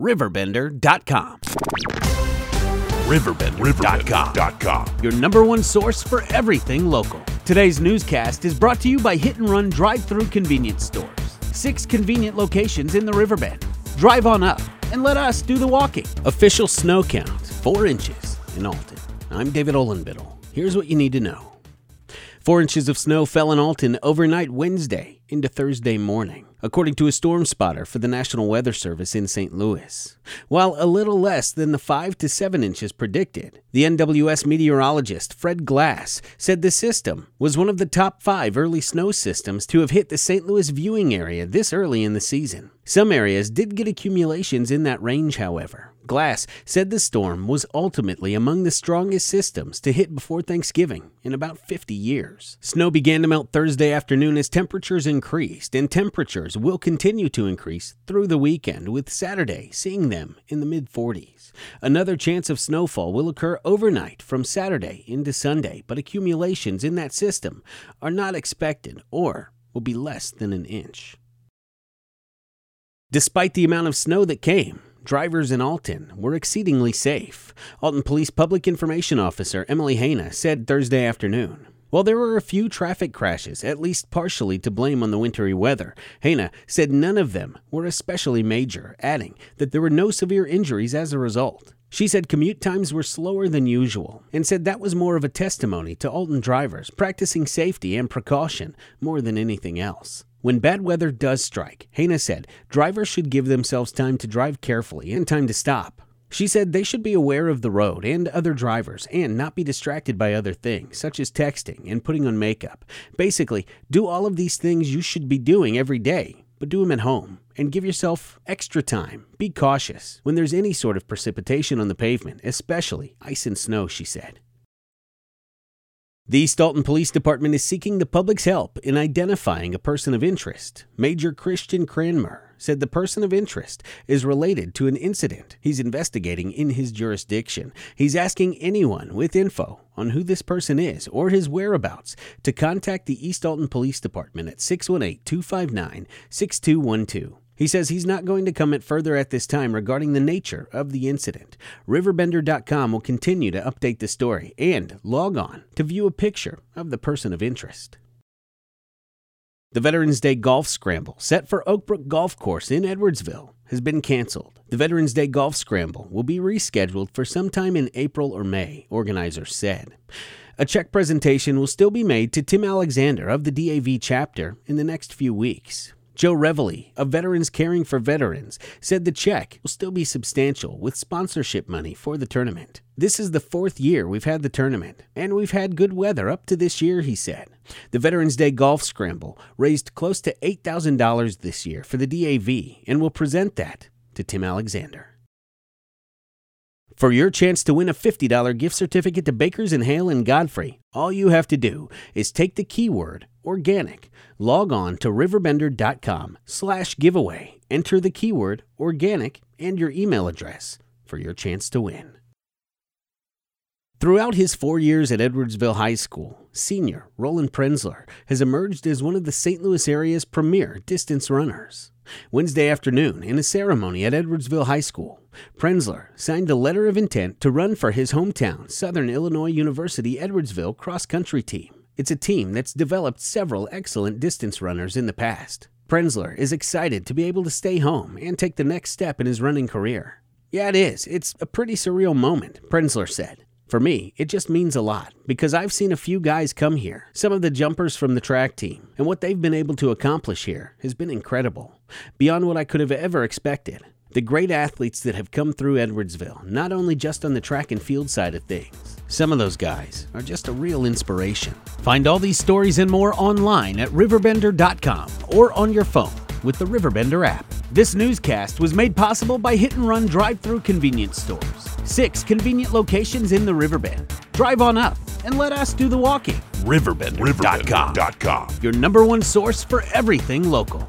Riverbender.com. Riverbender.com. Your number one source for everything local. Today's newscast is brought to you by Hit and Run Drive Through Convenience Stores. Six convenient locations in the Riverbend. Drive on up and let us do the walking. Official snow count, four inches in Alton. I'm David Olenbittle. Here's what you need to know. Four inches of snow fell in Alton overnight Wednesday into Thursday morning, according to a storm spotter for the National Weather Service in St. Louis. While a little less than the 5 to 7 inches predicted, the NWS meteorologist Fred Glass said the system was one of the top five early snow systems to have hit the St. Louis viewing area this early in the season. Some areas did get accumulations in that range, however. Glass said the storm was ultimately among the strongest systems to hit before Thanksgiving in about 50 years. Snow began to melt Thursday afternoon as temperatures increased, and temperatures will continue to increase through the weekend, with Saturday seeing them in the mid 40s. Another chance of snowfall will occur overnight from Saturday into Sunday, but accumulations in that system are not expected or will be less than an inch. Despite the amount of snow that came, drivers in Alton were exceedingly safe. Alton Police Public Information Officer Emily Hayna said Thursday afternoon. While there were a few traffic crashes, at least partially to blame on the wintry weather, Hayna said none of them were especially major, adding that there were no severe injuries as a result. She said commute times were slower than usual and said that was more of a testimony to Alton drivers practicing safety and precaution more than anything else. When bad weather does strike, Hayna said drivers should give themselves time to drive carefully and time to stop. She said they should be aware of the road and other drivers and not be distracted by other things, such as texting and putting on makeup. Basically, do all of these things you should be doing every day, but do them at home and give yourself extra time. Be cautious when there's any sort of precipitation on the pavement, especially ice and snow, she said. The East Alton Police Department is seeking the public's help in identifying a person of interest. Major Christian Cranmer said the person of interest is related to an incident he's investigating in his jurisdiction. He's asking anyone with info on who this person is or his whereabouts to contact the East Alton Police Department at 618 259 6212. He says he's not going to comment further at this time regarding the nature of the incident. Riverbender.com will continue to update the story and log on to view a picture of the person of interest. The Veterans Day Golf Scramble, set for Oakbrook Golf Course in Edwardsville, has been canceled. The Veterans Day Golf Scramble will be rescheduled for sometime in April or May, organizers said. A check presentation will still be made to Tim Alexander of the DAV chapter in the next few weeks. Joe Reveley of Veterans Caring for Veterans said the check will still be substantial with sponsorship money for the tournament. This is the fourth year we've had the tournament, and we've had good weather up to this year, he said. The Veterans Day Golf Scramble raised close to $8,000 this year for the DAV and we'll present that to Tim Alexander. For your chance to win a $50 gift certificate to Bakers and Hale and Godfrey, all you have to do is take the keyword organic, log on to riverbender.com slash giveaway, enter the keyword organic and your email address for your chance to win. Throughout his four years at Edwardsville High School, senior Roland Prenzler has emerged as one of the St. Louis area's premier distance runners. Wednesday afternoon, in a ceremony at Edwardsville High School, Prenzler signed a letter of intent to run for his hometown, Southern Illinois University Edwardsville cross country team. It's a team that's developed several excellent distance runners in the past. Prenzler is excited to be able to stay home and take the next step in his running career. Yeah, it is. It's a pretty surreal moment, Prenzler said. For me, it just means a lot because I've seen a few guys come here, some of the jumpers from the track team, and what they've been able to accomplish here has been incredible, beyond what I could have ever expected. The great athletes that have come through Edwardsville, not only just on the track and field side of things, some of those guys are just a real inspiration. Find all these stories and more online at riverbender.com or on your phone with the Riverbender app. This newscast was made possible by Hit and Run drive through convenience stores. Six convenient locations in the Riverbend. Drive on up and let us do the walking. Riverbender.com. Your number one source for everything local.